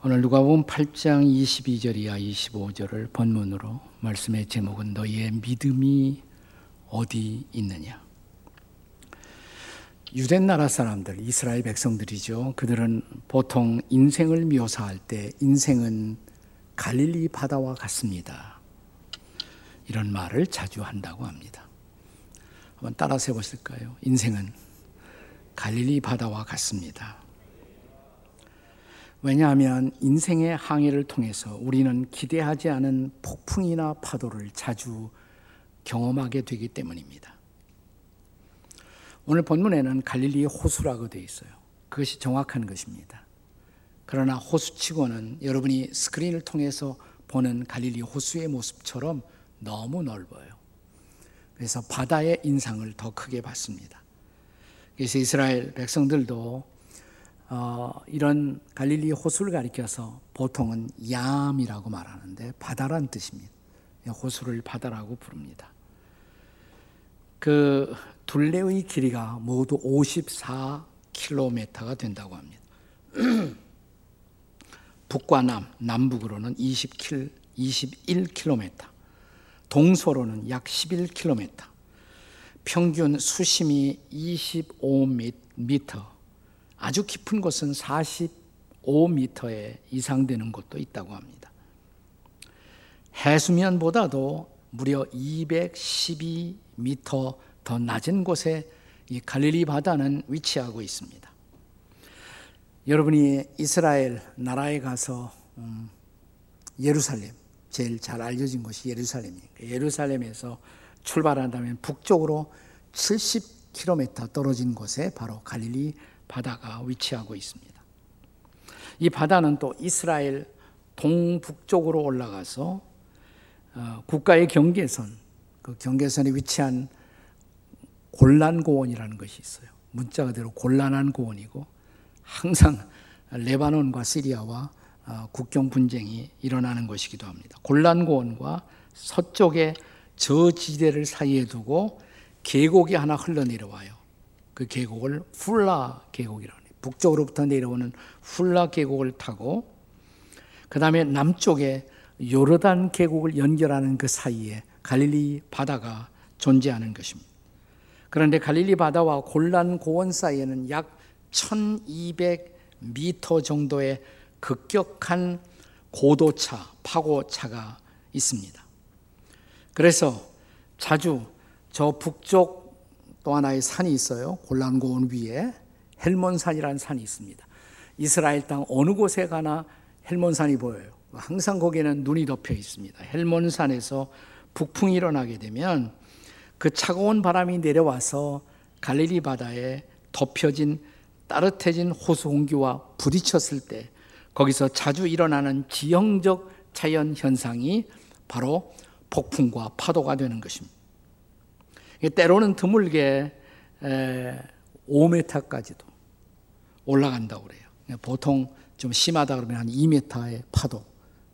오늘 누가복음 8장 22절 이하 25절을 본문으로 말씀의 제목은 너희의 믿음이 어디 있느냐. 유대 나라 사람들, 이스라엘 백성들이죠. 그들은 보통 인생을 묘사할 때 인생은 갈릴리 바다와 같습니다. 이런 말을 자주 한다고 합니다. 한번 따라서 해보실까요? 인생은 갈릴리 바다와 같습니다. 왜냐하면 인생의 항해를 통해서 우리는 기대하지 않은 폭풍이나 파도를 자주 경험하게 되기 때문입니다. 오늘 본문에는 갈릴리 호수라고 되어 있어요. 그것이 정확한 것입니다. 그러나 호수치고는 여러분이 스크린을 통해서 보는 갈릴리 호수의 모습처럼 너무 넓어요. 그래서 바다의 인상을 더 크게 받습니다. 그래서 이스라엘 백성들도 어, 이런 갈릴리 호수를 가리켜서 보통은 얌이라고 말하는데 바다란 뜻입니다. 호수를 바다라고 부릅니다. 그 둘레의 길이가 모두 54km가 된다고 합니다. 북과 남, 남북으로는 20km, 21km, 동서로는 약 11km, 평균 수심이 25m, 아주 깊은 곳은 45m에 이상 되는 곳도 있다고 합니다. 해수면보다도 무려 212m 더 낮은 곳에 이 갈릴리 바다는 위치하고 있습니다. 여러분이 이스라엘 나라에 가서 음, 예루살렘 제일 잘 알려진 곳이 예루살렘이에요. 예루살렘에서 출발한다면 북쪽으로 70km 떨어진 곳에 바로 갈릴리 바다가 위치하고 있습니다. 이 바다는 또 이스라엘 동북쪽으로 올라가서 어, 국가의 경계선, 그 경계선에 위치한 곤란고원이라는 것이 있어요. 문자 그대로 곤란한 고원이고 항상 레바논과 시리아와 어, 국경 분쟁이 일어나는 것이기도 합니다. 곤란고원과 서쪽의 저지대를 사이에 두고 계곡이 하나 흘러내려와요. 그 계곡을 훌라 계곡이라고 해요. 북쪽으로부터 내려오는 훌라 계곡을 타고 그 다음에 남쪽에 요르단 계곡을 연결하는 그 사이에 갈릴리 바다가 존재하는 것입니다. 그런데 갈릴리 바다와 골란 고원 사이에는 약 1200m 정도의 급격한 고도차, 파고차가 있습니다. 그래서 자주 저 북쪽 또 하나의 산이 있어요. 골란고원 위에 헬몬산이라는 산이 있습니다. 이스라엘 땅 어느 곳에 가나 헬몬산이 보여요. 항상 거기에는 눈이 덮여 있습니다. 헬몬산에서 북풍이 일어나게 되면 그 차가운 바람이 내려와서 갈릴리 바다에 덮여진 따뜻해진 호수 공기와 부딪혔을 때 거기서 자주 일어나는 지형적 자연 현상이 바로 폭풍과 파도가 되는 것입니다. 때로는 드물게 5m까지도 올라간다고 그래요. 보통 좀 심하다 그러면 한 2m의 파도.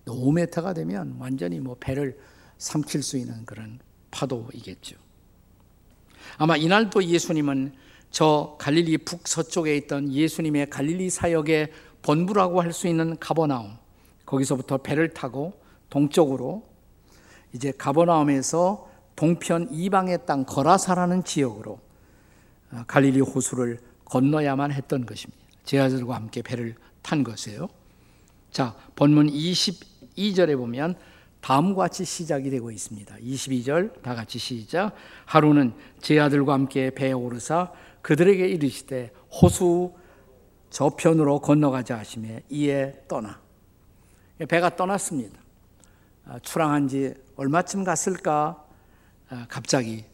5m가 되면 완전히 뭐 배를 삼킬 수 있는 그런 파도이겠죠. 아마 이날도 예수님은 저 갈릴리 북서쪽에 있던 예수님의 갈릴리 사역의 본부라고 할 수 있는 가버나움 거기서부터 배를 타고 동쪽으로 이제 가버나움에서 동편 이방의 땅 거라사라는 지역으로 어, 갈릴리 호수를 건너야만 했던 것입니다. 제자들과 함께 배를 탄 것이에요. 자, 본문 22절에 보면 다음과 같이 시작이 되고 있습니다. 22절 다 같이 시작. 하루는 제 아들과 함께 배에 오르사 그들에게 이르시되 호수 저편으로 건너가자 하시며 이에 떠나 배가 떠났습니다. 아, 출항한 지 얼마쯤 갔을까 아, 갑자기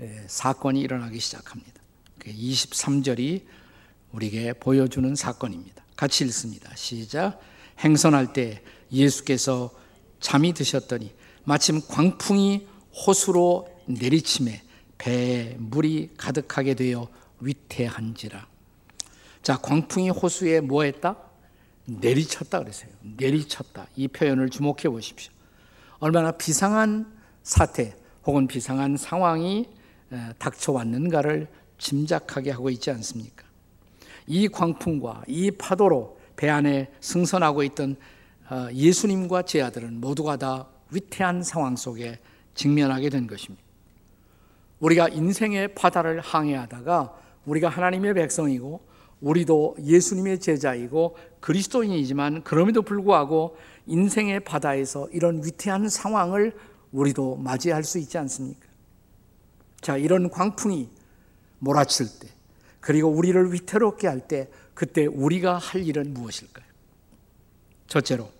예, 사건이 일어나기 시작합니다. 23절이 우리에게 보여주는 사건입니다. 같이 읽습니다. 시작. 행선할 때 예수께서 잠이 드셨더니 마침 광풍이 호수로 내리침에 배에 물이 가득하게 되어 위태한지라. 자, 광풍이 호수에 뭐 했다? 내리쳤다 그랬어요. 내리쳤다. 이 표현을 주목해 보십시오. 얼마나 비상한 사태, 혹은 비상한 상황이 닥쳐왔는가를 짐작하게 하고 있지 않습니까? 이 광풍과 이 파도로 배 안에 승선하고 있던 어, 예수님과 제 아들은 모두가 다 위태한 상황 속에 직면하게 된 것입니다. 우리가 인생의 바다를 항해하다가 우리가 하나님의 백성이고 우리도 예수님의 제자이고 그리스도인이지만 그럼에도 불구하고 인생의 바다에서 이런 위태한 상황을 우리도 맞이할 수 있지 않습니까? 자, 이런 광풍이 몰아칠 때, 그리고 우리를 위태롭게 할 때, 그때 우리가 할 일은 무엇일까요? 첫째로,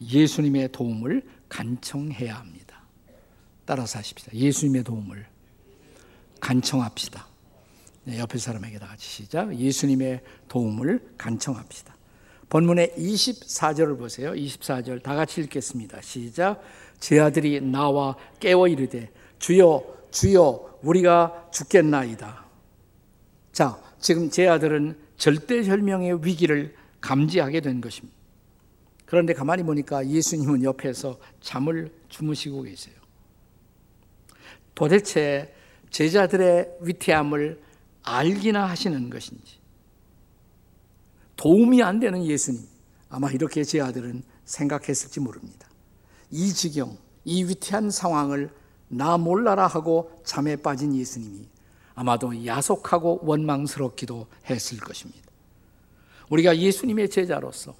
예수님의 도움을 간청해야 합니다. 따라서 하십시다. 예수님의 도움을 간청합시다. 네, 옆에 사람에게 다 같이 시작. 예수님의 도움을 간청합시다. 본문의 24절을 보세요. 24절 다 같이 읽겠습니다. 시작. 제 아들이 나와 깨워 이르되 주여 주여 우리가 죽겠나이다. 자, 지금 제 아들은 절대절명의 위기를 감지하게 된 것입니다. 그런데 가만히 보니까 예수님은 옆에서 잠을 주무시고 계세요. 도대체 제자들의 위태함을 알기나 하시는 것인지, 도움이 안 되는 예수님, 아마 이렇게 제 아들은 생각했을지 모릅니다. 이 지경, 이 위태한 상황을 나 몰라라 하고 잠에 빠진 예수님이 아마도 야속하고 원망스럽기도 했을 것입니다. 우리가 예수님의 제자로서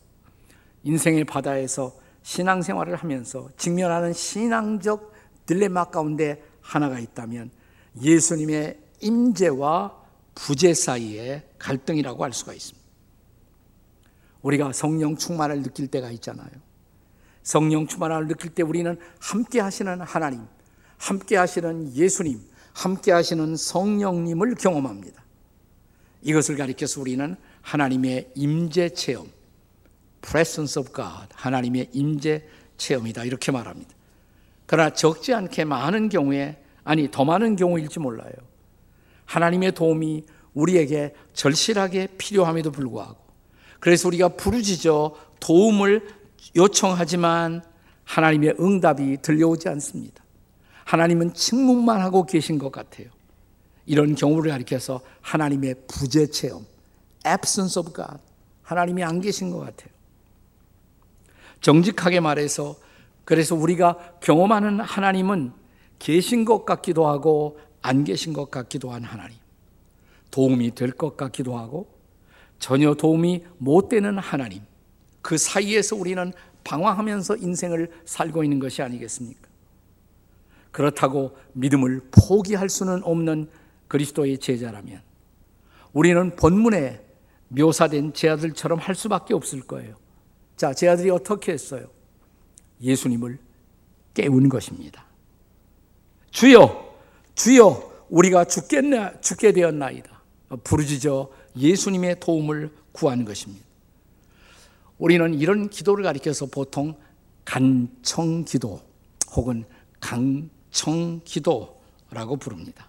인생의 바다에서 신앙생활을 하면서 직면하는 신앙적 딜레마 가운데 하나가 있다면 예수님의 임재와 부재 사이의 갈등이라고 할 수가 있습니다. 우리가 성령 충만을 느낄 때가 있잖아요. 성령 충만을 느낄 때 우리는 함께 하시는 하나님, 함께 하시는 예수님, 함께 하시는 성령님을 경험합니다. 이것을 가리켜서 우리는 하나님의 임재 체험, presence of God, 하나님의 임재 체험이다 이렇게 말합니다. 그러나 적지 않게 많은 경우에 아니 더 많은 경우일지 몰라요. 하나님의 도움이 우리에게 절실하게 필요함에도 불구하고 그래서 우리가 부르짖어 도움을 요청하지만 하나님의 응답이 들려오지 않습니다. 하나님은 침묵만 하고 계신 것 같아요. 이런 경우를 가리켜서 하나님의 부재 체험, absence of God, 하나님이 안 계신 것 같아요. 정직하게 말해서 그래서 우리가 경험하는 하나님은 계신 것 같기도 하고 안 계신 것 같기도 한 하나님. 도움이 될 것 같기도 하고 전혀 도움이 못 되는 하나님. 그 사이에서 우리는 방황하면서 인생을 살고 있는 것이 아니겠습니까? 그렇다고 믿음을 포기할 수는 없는 그리스도의 제자라면 우리는 본문에 묘사된 제 아들처럼 할 수밖에 없을 거예요. 자, 제 아들이 어떻게 했어요? 예수님을 깨운 것입니다. 주여, 주여, 우리가 죽겠나, 죽게 되었나이다. 부르짖어 예수님의 도움을 구하는 것입니다. 우리는 이런 기도를 가리켜서 보통 간청 기도 혹은 강청 기도라고 부릅니다.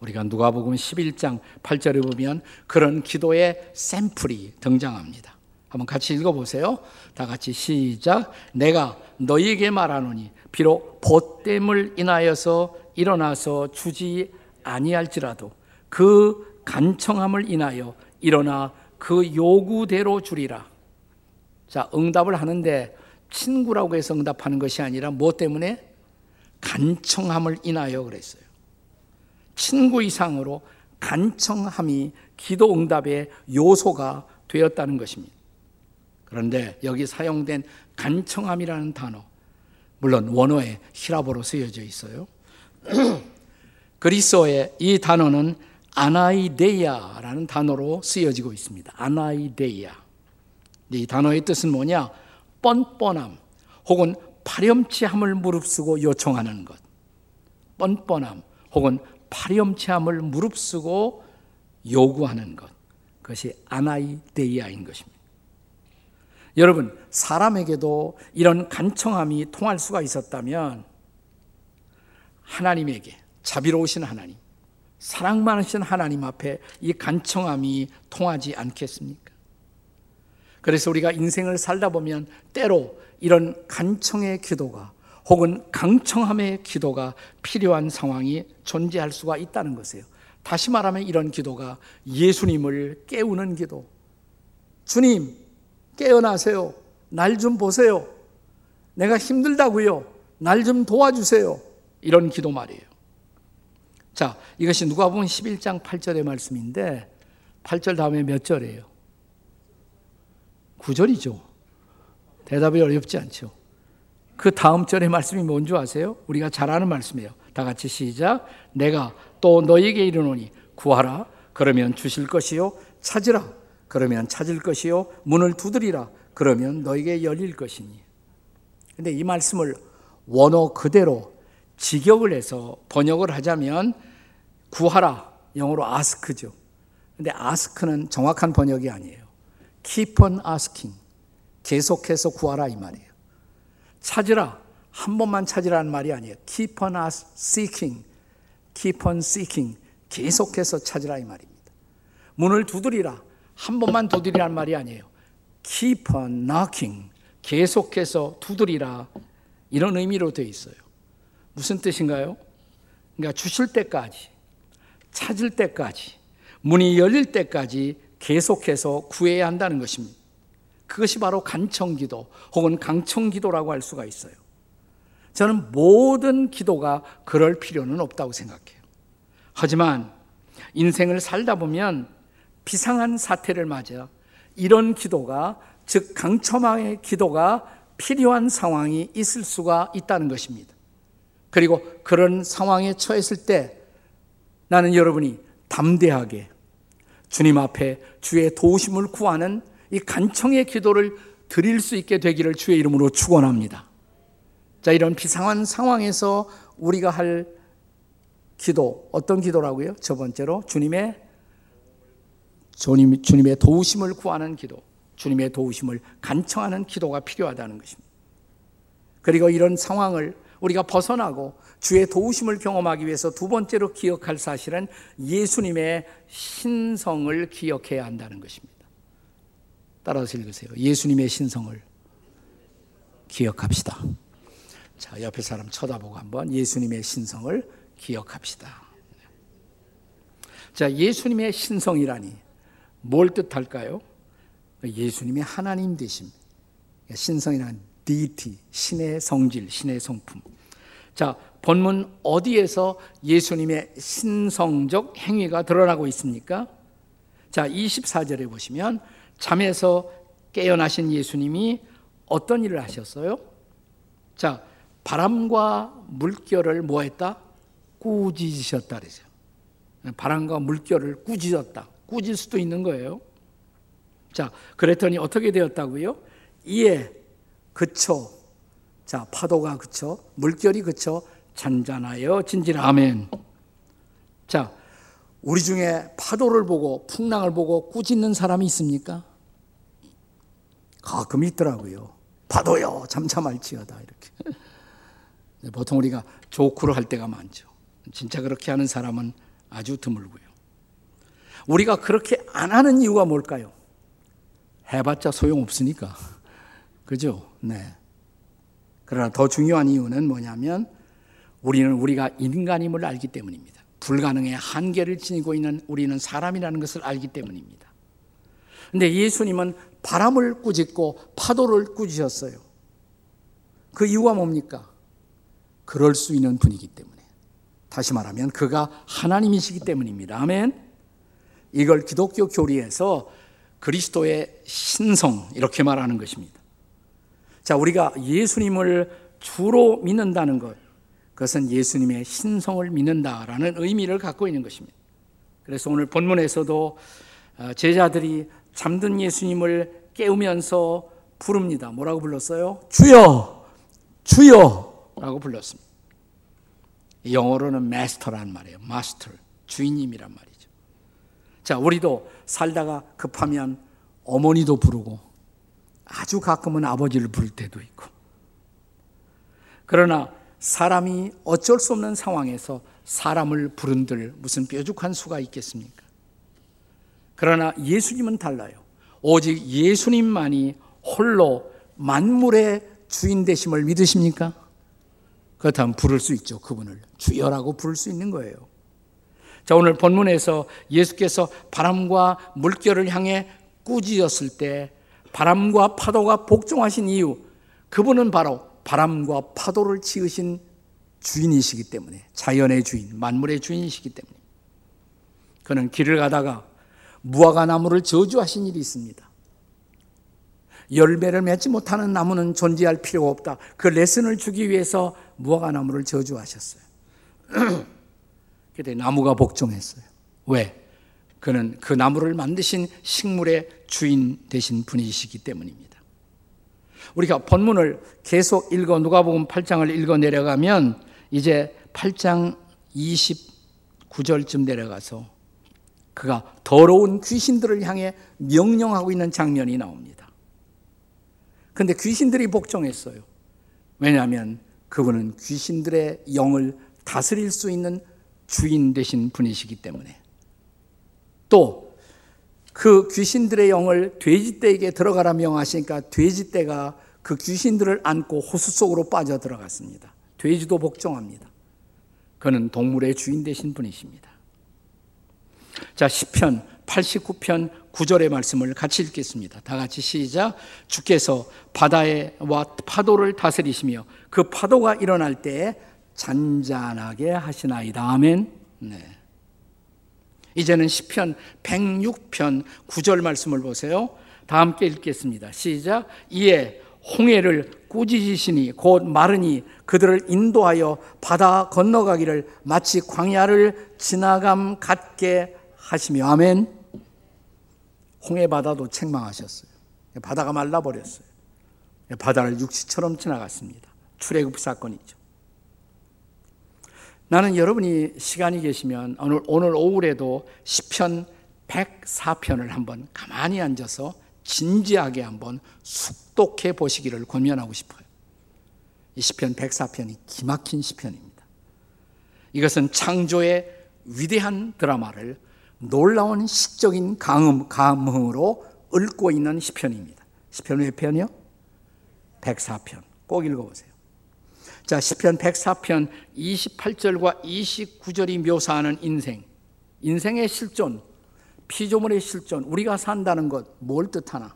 우리가 누가복음 11장 8절에 보면 그런 기도의 샘플이 등장합니다. 한번 같이 읽어 보세요. 다 같이 시작. 내가 너희에게 말하노니 비록 보됨을 인하여서 일어나서 주지 아니할지라도 그 간청함을 인하여 일어나 그 요구대로 주리라. 자, 응답을 하는데 친구라고 해서 응답하는 것이 아니라 뭐 때문에 간청함을 인하여 그랬어요. 친구 이상으로 간청함이 기도 응답의 요소가 되었다는 것입니다. 그런데 여기 사용된 간청함이라는 단어, 물론 원어에 히라보로 쓰여져 있어요. 그리스어의 이 단어는 아나이데야라는 단어로 쓰여지고 있습니다. 아나이데야. 이 단어의 뜻은 뭐냐? 뻔뻔함 혹은 파렴치함을 무릅쓰고 요청하는 것. 뻔뻔함 혹은 파렴치함을 무릅쓰고 요구하는 것. 그것이 아나이데야인 것입니다. 여러분, 사람에게도 이런 간청함이 통할 수가 있었다면 하나님에게 자비로우신 하나님, 사랑 많으신 하나님 앞에 이 간청함이 통하지 않겠습니까? 그래서 우리가 인생을 살다 보면 때로 이런 간청의 기도가 혹은 강청함의 기도가 필요한 상황이 존재할 수가 있다는 것이에요. 다시 말하면 이런 기도가 예수님을 깨우는 기도. 주님, 깨어나세요. 날 좀 보세요. 내가 힘들다고요. 날 좀 도와주세요. 이런 기도 말이에요. 자, 이것이 누가 보면 11장 8절의 말씀인데 8절 다음에 몇 절이에요? 9절이죠. 대답이 어렵지 않죠. 그 다음 절의 말씀이 뭔지 아세요? 우리가 잘 아는 말씀이에요. 다 같이 시작. 내가 또 너에게 이르노니 구하라. 그러면 주실 것이요. 찾으라. 그러면 찾을 것이요. 문을 두드리라. 그러면 너에게 열릴 것이니. 근데 이 말씀을 원어 그대로 직역을 해서 번역을 하자면 구하라. 영어로 ask죠. 근데 ask는 정확한 번역이 아니에요. Keep on asking. 계속해서 구하라 이 말이에요. 찾으라. 한 번만 찾으라는 말이 아니에요. keep on seeking. keep on seeking. 계속해서 찾으라 이 말입니다. 문을 두드리라. 한 번만 두드리라는 말이 아니에요. keep on knocking. 계속해서 두드리라. 이런 의미로 되어 있어요. 무슨 뜻인가요? 그러니까 주실 때까지, 찾을 때까지, 문이 열릴 때까지 계속해서 구해야 한다는 것입니다. 그것이 바로 간청기도 혹은 강청기도라고 할 수가 있어요. 저는 모든 기도가 그럴 필요는 없다고 생각해요. 하지만 인생을 살다 보면 비상한 사태를 맞아 이런 기도가 즉 강첨함의 기도가 필요한 상황이 있을 수가 있다는 것입니다. 그리고 그런 상황에 처했을 때 나는 여러분이 담대하게 주님 앞에 주의 도우심을 구하는 이 간청의 기도를 드릴 수 있게 되기를 주의 이름으로 축원합니다. 자, 이런 비상한 상황에서 우리가 할 기도 어떤 기도라고요? 첫 번째로 주님의 주님, 주님의 도우심을 구하는 기도, 주님의 도우심을 간청하는 기도가 필요하다는 것입니다. 그리고 이런 상황을 우리가 벗어나고 주의 도우심을 경험하기 위해서 두 번째로 기억할 사실은 예수님의 신성을 기억해야 한다는 것입니다. 따라서 읽으세요. 예수님의 신성을 기억합시다. 자, 옆에 사람 쳐다보고 한번 예수님의 신성을 기억합시다. 자, 예수님의 신성이라니 뭘 뜻할까요? 예수님이 하나님 되심. 신성이란 디티, 신의 성질, 신의 성품. 자, 본문 어디에서 예수님의 신성적 행위가 드러나고 있습니까? 자, 24절에 보시면 잠에서 깨어나신 예수님이 어떤 일을 하셨어요? 자, 바람과 물결을 뭐 했다? 꾸짖으셨다 그러죠. 바람과 물결을 꾸짖었다. 꾸질 수도 있는 거예요. 자, 그랬더니 어떻게 되었다고요? 이에 그쳐. 자, 파도가 그쳐. 물결이 그쳐. 잔잔하여 진지라. 아멘. 자, 우리 중에 파도를 보고 풍랑을 보고 꾸짖는 사람이 있습니까? 가끔 있더라고요. 파도요, 잠잠할지어다. 이렇게. 보통 우리가 조크를 할 때가 많죠. 진짜 그렇게 하는 사람은 아주 드물고요. 우리가 그렇게 안 하는 이유가 뭘까요? 해봤자 소용없으니까. 그죠? 네. 그러나 더 중요한 이유는 뭐냐면 우리는 우리가 인간임을 알기 때문입니다. 불가능의 한계를 지니고 있는 우리는 사람이라는 것을 알기 때문입니다. 근데 예수님은 바람을 꾸짖고 파도를 꾸짖었어요. 그 이유가 뭡니까? 그럴 수 있는 분이기 때문에. 다시 말하면 그가 하나님이시기 때문입니다. 아멘. 이걸 기독교 교리에서 그리스도의 신성 이렇게 말하는 것입니다. 자, 우리가 예수님을 주로 믿는다는 것 그것은 예수님의 신성을 믿는다라는 의미를 갖고 있는 것입니다. 그래서 오늘 본문에서도 어, 제자들이 잠든 예수님을 깨우면서 부릅니다. 뭐라고 불렀어요? 주여! 주여! 라고 불렀습니다. 영어로는 마스터란 말이에요. 마스터. 주인님이란 말이죠. 자, 우리도 살다가 급하면 어머니도 부르고 아주 가끔은 아버지를 부를 때도 있고. 그러나 사람이 어쩔 수 없는 상황에서 사람을 부른들 무슨 뾰족한 수가 있겠습니까? 그러나 예수님은 달라요. 오직 예수님만이 홀로 만물의 주인 되심을 믿으십니까? 그렇다면 부를 수 있죠. 그분을 주여라고 부를 수 있는 거예요. 자, 오늘 본문에서 예수께서 바람과 물결을 향해 꾸짖었을 때 바람과 파도가 복종하신 이유, 그분은 바로 바람과 파도를 지으신 주인이시기 때문에 자연의 주인, 만물의 주인이시기 때문에 그는 길을 가다가 무화과 나무를 저주하신 일이 있습니다. 열매를 맺지 못하는 나무는 존재할 필요가 없다. 그 레슨을 주기 위해서 무화과 나무를 저주하셨어요. 그때 나무가 복종했어요. 왜? 그는 그 나무를 만드신 식물의 주인 되신 분이시기 때문입니다. 우리가 본문을 계속 읽어 누가복음 8장을 읽어 내려가면 이제 8장 29절쯤 내려가서 그가 더러운 귀신들을 향해 명령하고 있는 장면이 나옵니다. 근데 귀신들이 복종했어요. 왜냐하면 그분은 귀신들의 영을 다스릴 수 있는 주인 되신 분이시기 때문에 또 그 귀신들의 영을 돼지떼에게 들어가라 명하시니까 돼지떼가 그 귀신들을 안고 호수 속으로 빠져 들어갔습니다. 돼지도 복종합니다. 그는 동물의 주인 되신 분이십니다. 자, 10편 89편 9절의 말씀을 같이 읽겠습니다. 다 같이 시작. 주께서 바다와 파도를 다스리시며 그 파도가 일어날 때 잔잔하게 하시나이다. 아멘. 네. 이제는 시편 106편 9절 말씀을 보세요. 다 함께 읽겠습니다. 시작. 이에 홍해를 꾸짖으시니 곧 마르니 그들을 인도하여 바다 건너가기를 마치 광야를 지나감 같게 하시며 아멘. 홍해 바다도 책망하셨어요. 바다가 말라버렸어요. 바다를 육지처럼 지나갔습니다. 출애굽 사건이죠. 나는 여러분이 시간이 계시면 오늘, 오늘 오후에도 시편 104편을 한번 가만히 앉아서 진지하게 한번 숙독해 보시기를 권면하고 싶어요. 이 시편 104편이 기막힌 시편입니다. 이것은 창조의 위대한 드라마를 놀라운 시적인 감흥, 감흥으로 읊고 있는 시편입니다. 시편 몇 편이요? 104편. 꼭 읽어보세요. 자, 시편 104편 28절과 29절이 묘사하는 인생. 인생의 실존, 피조물의 실존, 우리가 산다는 것, 뭘 뜻하나?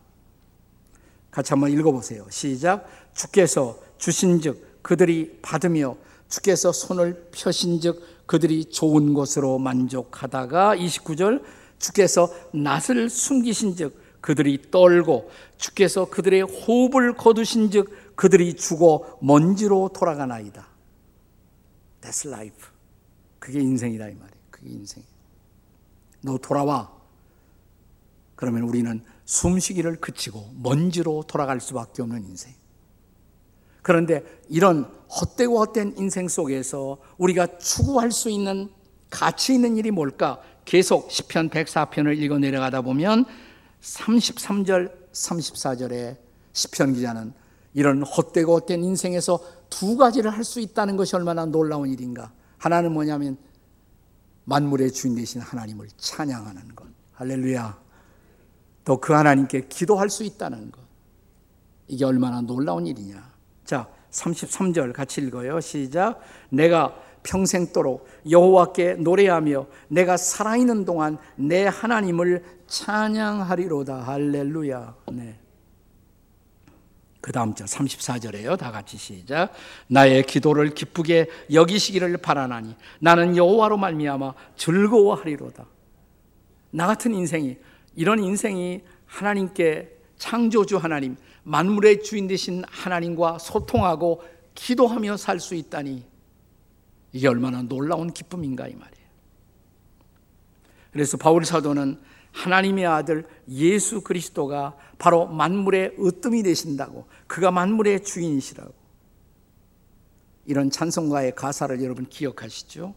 같이 한번 읽어보세요. 시작. 주께서 주신 즉 그들이 받으며 주께서 손을 펴신 즉 그들이 좋은 것으로 만족하다가 29절 주께서 낯을 숨기신 즉 그들이 떨고 주께서 그들의 호흡을 거두신즉 그들이 죽어 먼지로 돌아가나이다. That's life. 그게 인생이다 이 말이에요. 그게 인생. 너 돌아와. 그러면 우리는 숨쉬기를 그치고 먼지로 돌아갈 수밖에 없는 인생. 그런데 이런 헛되고 헛된 인생 속에서 우리가 추구할 수 있는 가치 있는 일이 뭘까? 계속 10편 104편을 읽어 내려가다 보면 33절 34절에 10편 기자는 이런 헛되고 헛된 인생에서 두 가지를 할 수 있다는 것이 얼마나 놀라운 일인가. 하나는 뭐냐면 만물의 주인 되신 하나님을 찬양하는 것. 할렐루야. 또 그 하나님께 기도할 수 있다는 것. 이게 얼마나 놀라운 일이냐. 자, 33절 같이 읽어요. 시작. 내가 평생도록 여호와께 노래하며 내가 살아있는 동안 내 하나님을 찬양하리로다. 할렐루야. 네. 그 다음 절 34절에요. 다 같이 시작. 나의 기도를 기쁘게 여기시기를 바라나니 나는 여호와로 말미암아 즐거워하리로다. 나 같은 인생이 이런 인생이 하나님께 창조주 하나님, 만물의 주인 되신 하나님과 소통하고 기도하며 살 수 있다니 이게 얼마나 놀라운 기쁨인가 이 말이에요. 그래서 바울 사도는 하나님의 아들 예수 그리스도가 바로 만물의 으뜸이 되신다고 그가 만물의 주인이시라고 이런 찬송가의 가사를 여러분 기억하시죠?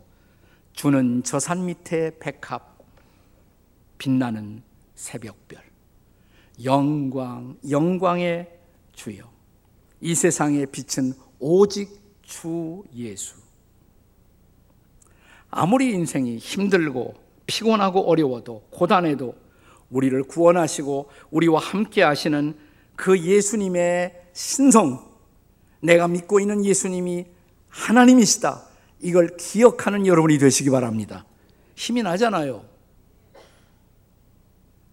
주는 저 산 밑에 백합 빛나는 새벽별 영광 영광의 주여 이 세상의 빛은 오직 주 예수 아무리 인생이 힘들고 피곤하고 어려워도 고단해도 우리를 구원하시고 우리와 함께 하시는 그 예수님의 신성, 내가 믿고 있는 예수님이 하나님이시다. 이걸 기억하는 여러분이 되시기 바랍니다. 힘이 나잖아요.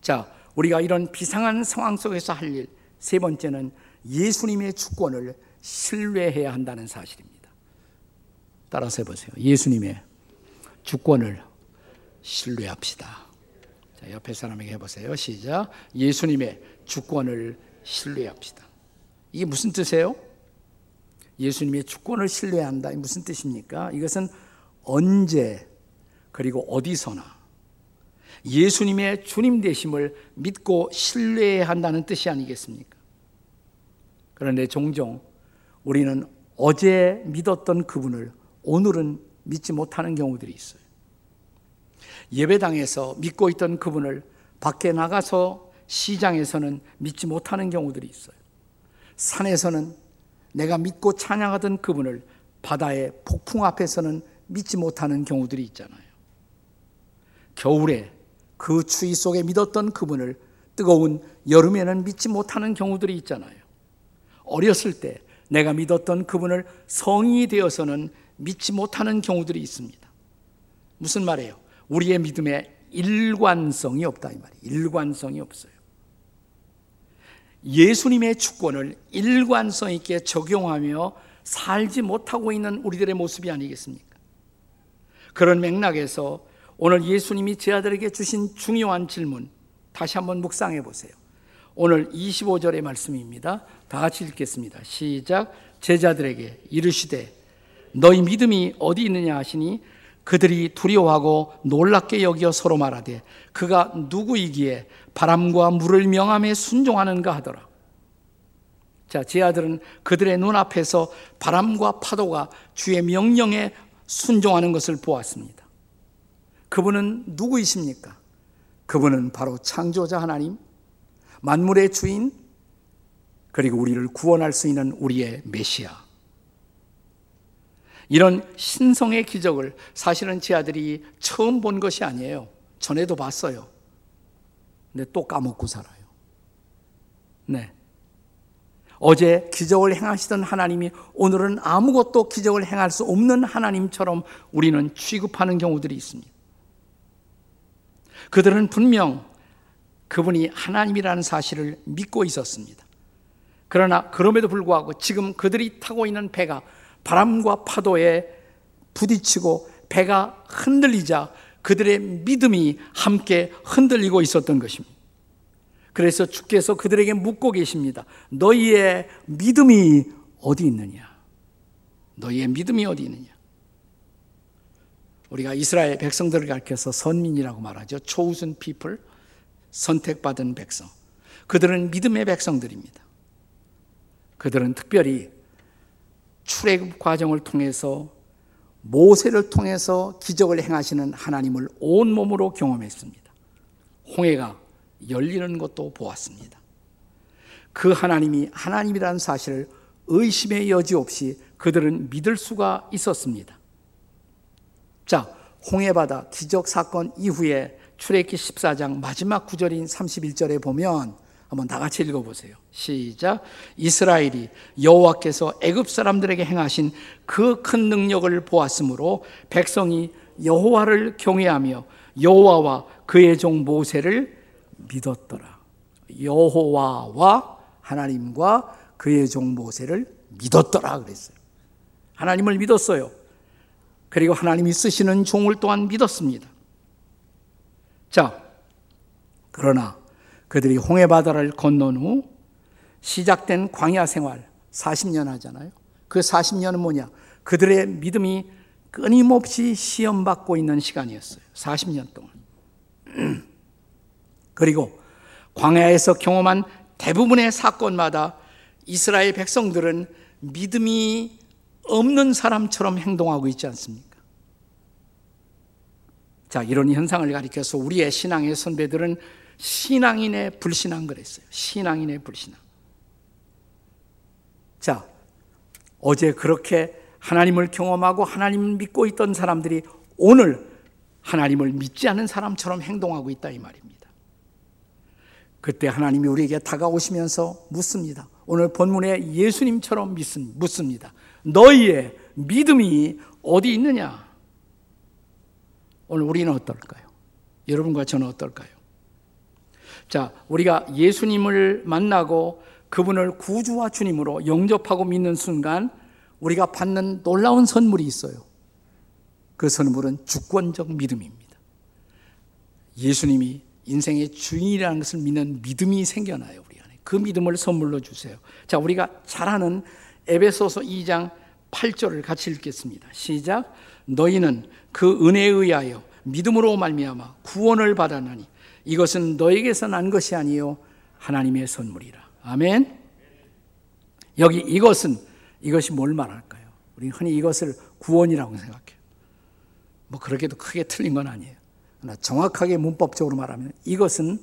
자, 우리가 이런 비상한 상황 속에서 할 일, 세 번째는 예수님의 주권을 신뢰해야 한다는 사실입니다. 따라서 해보세요. 예수님의 주권을 신뢰합시다. 자, 옆에 사람에게 해보세요. 시작. 예수님의 주권을 신뢰합시다. 이게 무슨 뜻이에요? 예수님의 주권을 신뢰한다. 무슨 뜻입니까? 이것은 언제 그리고 어디서나 예수님의 주님 되심을 믿고 신뢰해야 한다는 뜻이 아니겠습니까? 그런데 종종 우리는 어제 믿었던 그분을 오늘은 믿지 못하는 경우들이 있어요. 예배당에서 믿고 있던 그분을 밖에 나가서 시장에서는 믿지 못하는 경우들이 있어요. 산에서는 내가 믿고 찬양하던 그분을 바다의 폭풍 앞에서는 믿지 못하는 경우들이 있잖아요. 겨울에 그 추위 속에 믿었던 그분을 뜨거운 여름에는 믿지 못하는 경우들이 있잖아요. 어렸을 때 내가 믿었던 그분을 성인이 되어서는 믿지 못하는 경우들이 있습니다. 무슨 말이에요? 우리의 믿음에 일관성이 없다 이 말이에요. 일관성이 없어요. 예수님의 주권을 일관성 있게 적용하며 살지 못하고 있는 우리들의 모습이 아니겠습니까? 그런 맥락에서 오늘 예수님이 제 아들에게 주신 중요한 질문 다시 한번 묵상해 보세요. 오늘 25절의 말씀입니다. 다 같이 읽겠습니다. 시작. 제자들에게 이르시되 너희 믿음이 어디 있느냐 하시니 그들이 두려워하고 놀랍게 여겨 서로 말하되 그가 누구이기에 바람과 물을 명함에 순종하는가 하더라. 자, 제 아들은 그들의 눈앞에서 바람과 파도가 주의 명령에 순종하는 것을 보았습니다. 그분은 누구이십니까? 그분은 바로 창조자 하나님, 만물의 주인, 그리고 우리를 구원할 수 있는 우리의 메시아. 이런 신성의 기적을 사실은 제 아들이 처음 본 것이 아니에요. 전에도 봤어요. 근데 또 까먹고 살아요. 네. 어제 기적을 행하시던 하나님이 오늘은 아무것도 기적을 행할 수 없는 하나님처럼 우리는 취급하는 경우들이 있습니다. 그들은 분명 그분이 하나님이라는 사실을 믿고 있었습니다. 그러나 그럼에도 불구하고 지금 그들이 타고 있는 배가 바람과 파도에 부딪히고 배가 흔들리자 그들의 믿음이 함께 흔들리고 있었던 것입니다. 그래서 주께서 그들에게 묻고 계십니다. 너희의 믿음이 어디 있느냐? 너희의 믿음이 어디 있느냐? 우리가 이스라엘 백성들을 가르쳐서 선민이라고 말하죠. 초우순 피플, 선택받은 백성. 그들은 믿음의 백성들입니다. 그들은 특별히 출애굽 과정을 통해서 모세를 통해서 기적을 행하시는 하나님을 온 몸으로 경험했습니다. 홍해가 열리는 것도 보았습니다. 그 하나님이 하나님이라는 사실을 의심의 여지 없이 그들은 믿을 수가 있었습니다. 자, 홍해바다 기적 사건 이후에 출애기 14장 마지막 구절인 31절에 보면 한번 다 같이 읽어 보세요. 시작. 이스라엘이 여호와께서 애굽 사람들에게 행하신 그 큰 능력을 보았으므로 백성이 여호와를 경외하며 여호와와 그의 종 모세를 믿었더라. 여호와와 하나님과 그의 종 모세를 믿었더라 그랬어요. 하나님을 믿었어요. 그리고 하나님이 쓰시는 종을 또한 믿었습니다. 자, 그러나 그들이 홍해 바다를 건넌 후 시작된 광야 생활 40년 하잖아요. 그 40년은 뭐냐? 그들의 믿음이 끊임없이 시험받고 있는 시간이었어요. 40년 동안. 그리고 광야에서 경험한 대부분의 사건마다 이스라엘 백성들은 믿음이 없는 사람처럼 행동하고 있지 않습니까? 자, 이런 현상을 가리켜서 우리의 신앙의 선배들은 신앙인의 불신앙 그랬어요. 신앙인의 불신앙. 자, 어제 그렇게 하나님을 경험하고 하나님을 믿고 있던 사람들이 오늘 하나님을 믿지 않는 사람처럼 행동하고 있다 이 말입니다. 그때 하나님이 우리에게 다가오시면서 묻습니다. 오늘 본문에 예수님처럼 묻습니다. 너희의 믿음이 어디 있느냐? 오늘 우리는 어떨까요? 여러분과 저는 어떨까요? 자, 우리가 예수님을 만나고 그분을 구주와 주님으로 영접하고 믿는 순간 우리가 받는 놀라운 선물이 있어요. 그 선물은 주권적 믿음입니다. 예수님이 인생의 주인이라는 것을 믿는 믿음이 생겨나요, 우리 안에. 그 믿음을 선물로 주세요. 자, 우리가 잘 아는 에베소서 2장 8절을 같이 읽겠습니다. 시작. 너희는 그 은혜에 의하여 믿음으로 말미암아 구원을 받았나니 이것은 너에게서 난 것이 아니요 하나님의 선물이라. 아멘. 여기 이것은 이것이 뭘 말할까요? 우리 흔히 이것을 구원이라고 생각해요. 뭐 그렇게도 크게 틀린 건 아니에요. 그러나 정확하게 문법적으로 말하면 이것은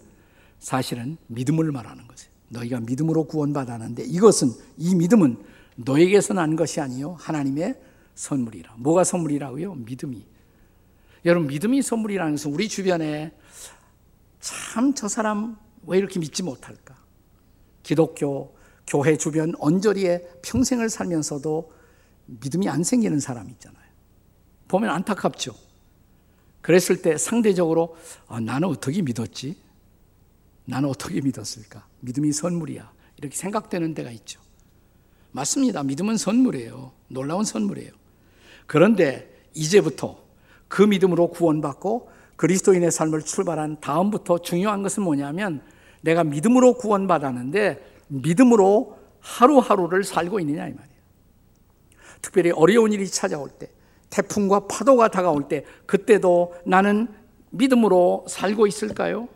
사실은 믿음을 말하는 거죠. 너희가 믿음으로 구원받았는데 이것은 이 믿음은 너에게서 난 것이 아니요 하나님의 선물이라. 뭐가 선물이라고요? 믿음이. 여러분 믿음이 선물이라는 것은 우리 주변에 참 저 사람 왜 이렇게 믿지 못할까? 기독교 교회 주변 언저리에 평생을 살면서도 믿음이 안 생기는 사람 있잖아요. 보면 안타깝죠. 그랬을 때 상대적으로 아, 나는 어떻게 믿었지? 나는 어떻게 믿었을까? 믿음이 선물이야. 이렇게 생각되는 때가 있죠. 맞습니다. 믿음은 선물이에요. 놀라운 선물이에요. 그런데 이제부터 그 믿음으로 구원받고 그리스도인의 삶을 출발한 다음부터 중요한 것은 뭐냐면 내가 믿음으로 구원받았는데 믿음으로 하루하루를 살고 있느냐 이 말이에요. 특별히 어려운 일이 찾아올 때, 태풍과 파도가 다가올 때, 그때도 나는 믿음으로 살고 있을까요?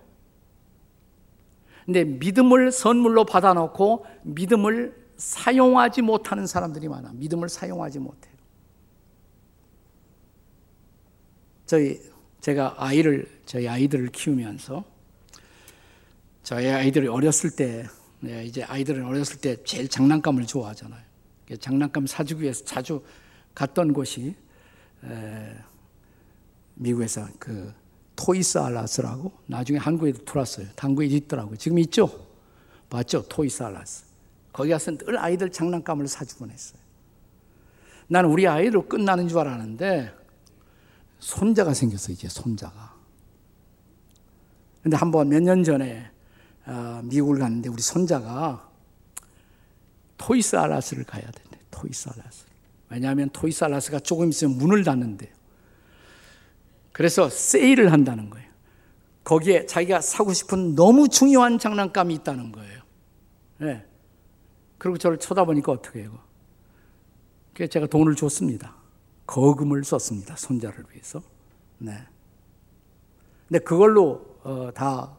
근데 믿음을 선물로 받아놓고 믿음을 사용하지 못하는 사람들이 많아. 믿음을 사용하지 못해요. 저희 제가 아이를 저희 아이들을 키우면서 저희 아이들이 어렸을 때 네, 이제 아이들은 어렸을 때 제일 장난감을 좋아하잖아요. 장난감 사주기 위해서 자주 갔던 곳이 에, 미국에서 그 토이스 알라스라고 나중에 한국에도 들어왔어요. 한국에 있더라고요. 지금 있죠? 맞죠? 토이스 알라스. 거기 가서 늘 아이들 장난감을 사주곤 했어요. 나는 우리 아이로 끝나는 줄 알았는데 손자가 생겼어요, 이제 손자가. 근데 한 번 몇 년 전에 어, 미국을 갔는데 우리 손자가 Toys R Us를 가야 된대. Toys R Us. 왜냐하면 Toys R Us가 조금 있으면 문을 닫는대요. 그래서 세일을 한다는 거예요. 거기에 자기가 사고 싶은 너무 중요한 장난감이 있다는 거예요. 네. 그리고 저를 쳐다보니까 어떻게 해요? 그래서 제가 돈을 줬습니다. 거금을 썼습니다. 손자를 위해서. 네. 근데 그걸로 어, 다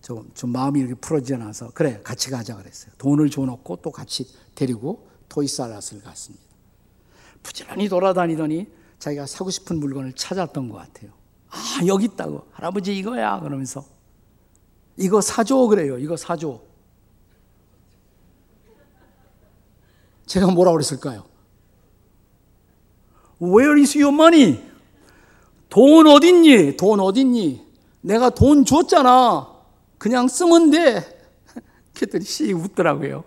좀, 좀 마음이 이렇게 풀어지지 않아서 그래 같이 가자 그랬어요. 돈을 줘놓고 또 같이 데리고 토이살라스를 갔습니다. 부지런히 돌아다니더니 자기가 사고 싶은 물건을 찾았던 것 같아요. 아 여기 있다고 할아버지 이거야 그러면서 이거 사줘 그래요. 이거 사줘. 제가 뭐라 그랬을까요? Where is your money? 돈 어딨니? 돈 어딨니? 내가 돈 줬잖아. 그냥 쓰면 돼. 그랬더니 씨 웃더라고요.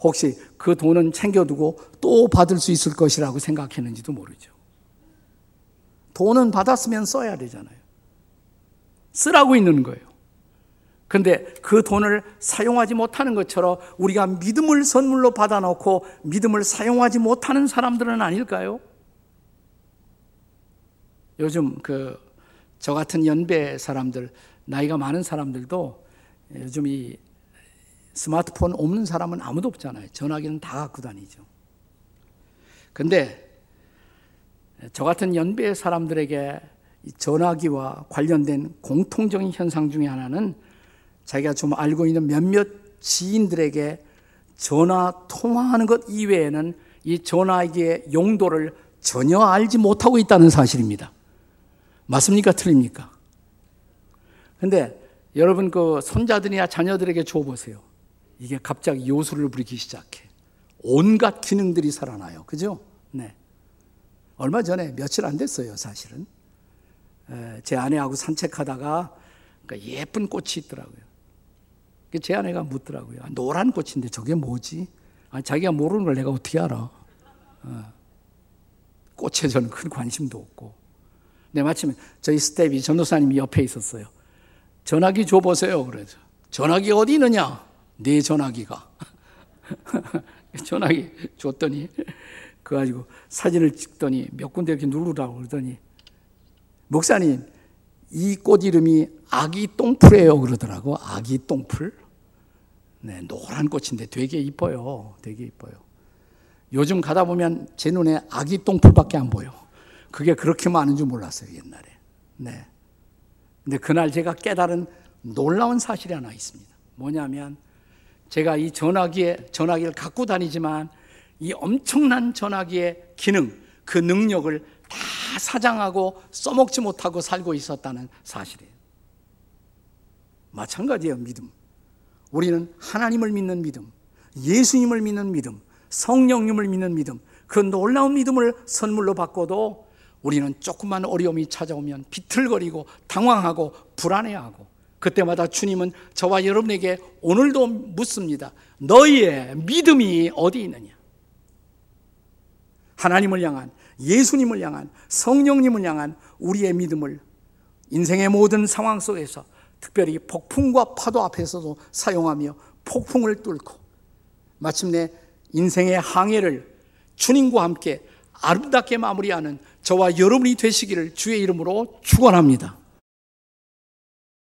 혹시 그 돈은 챙겨두고 또 받을 수 있을 것이라고 생각했는지도 모르죠. 돈은 받았으면 써야 되잖아요. 쓰라고 있는 거예요. 근데 그 돈을 사용하지 못하는 것처럼 우리가 믿음을 선물로 받아놓고 믿음을 사용하지 못하는 사람들은 아닐까요? 요즘 그 저 같은 연배 사람들 나이가 많은 사람들도 요즘 이 스마트폰 없는 사람은 아무도 없잖아요. 전화기는 다 갖고 다니죠. 근데 저 같은 연배의 사람들에게 전화기와 관련된 공통적인 현상 중에 하나는 자기가 좀 알고 있는 몇몇 지인들에게 전화 통화하는 것 이외에는 이 전화기의 용도를 전혀 알지 못하고 있다는 사실입니다. 맞습니까? 틀립니까? 근데 여러분 그 손자들이나 자녀들에게 줘보세요. 이게 갑자기 요술을 부리기 시작해. 온갖 기능들이 살아나요. 그죠? 네. 얼마 전에 며칠 안 됐어요, 사실은. 제 아내하고 산책하다가 그러니까 예쁜 꽃이 있더라고요. 제 아내가 묻더라고요. 아, 노란 꽃인데 저게 뭐지? 아니, 자기가 모르는 걸 내가 어떻게 알아? 어. 꽃에 저는 큰 관심도 없고. 네, 마침 저희 스텝이 전도사님이 옆에 있었어요. 전화기 줘보세요. 그래서 전화기 어디 있느냐? 내 전화기가 전화기 줬더니 그 가지고 사진을 찍더니 몇 군데 이렇게 누르라고 그러더니 목사님 이 꽃 이름이 아기 똥풀이에요 그러더라고 아기 똥풀 네 노란 꽃인데 되게 이뻐요 되게 이뻐요 요즘 가다 보면 제 눈에 아기 똥풀밖에 안 보여 그게 그렇게 많은 줄 몰랐어요 옛날에 네 근데 그날 제가 깨달은 놀라운 사실이 하나 있습니다 뭐냐면 제가 이 전화기에 전화기를 갖고 다니지만 이 엄청난 전화기의 기능, 그 능력을 다 사장하고 써먹지 못하고 살고 있었다는 사실이에요. 마찬가지예요, 믿음. 우리는 하나님을 믿는 믿음, 예수님을 믿는 믿음, 성령님을 믿는 믿음, 그 놀라운 믿음을 선물로 받고도 우리는 조그만 어려움이 찾아오면 비틀거리고 당황하고 불안해하고 그때마다 주님은 저와 여러분에게 오늘도 묻습니다. 너희의 믿음이 어디 있느냐? 하나님을 향한 예수님을 향한 성령님을 향한 우리의 믿음을 인생의 모든 상황 속에서 특별히 폭풍과 파도 앞에서도 사용하며 폭풍을 뚫고 마침내 인생의 항해를 주님과 함께 아름답게 마무리하는 저와 여러분이 되시기를 주의 이름으로 축원합니다.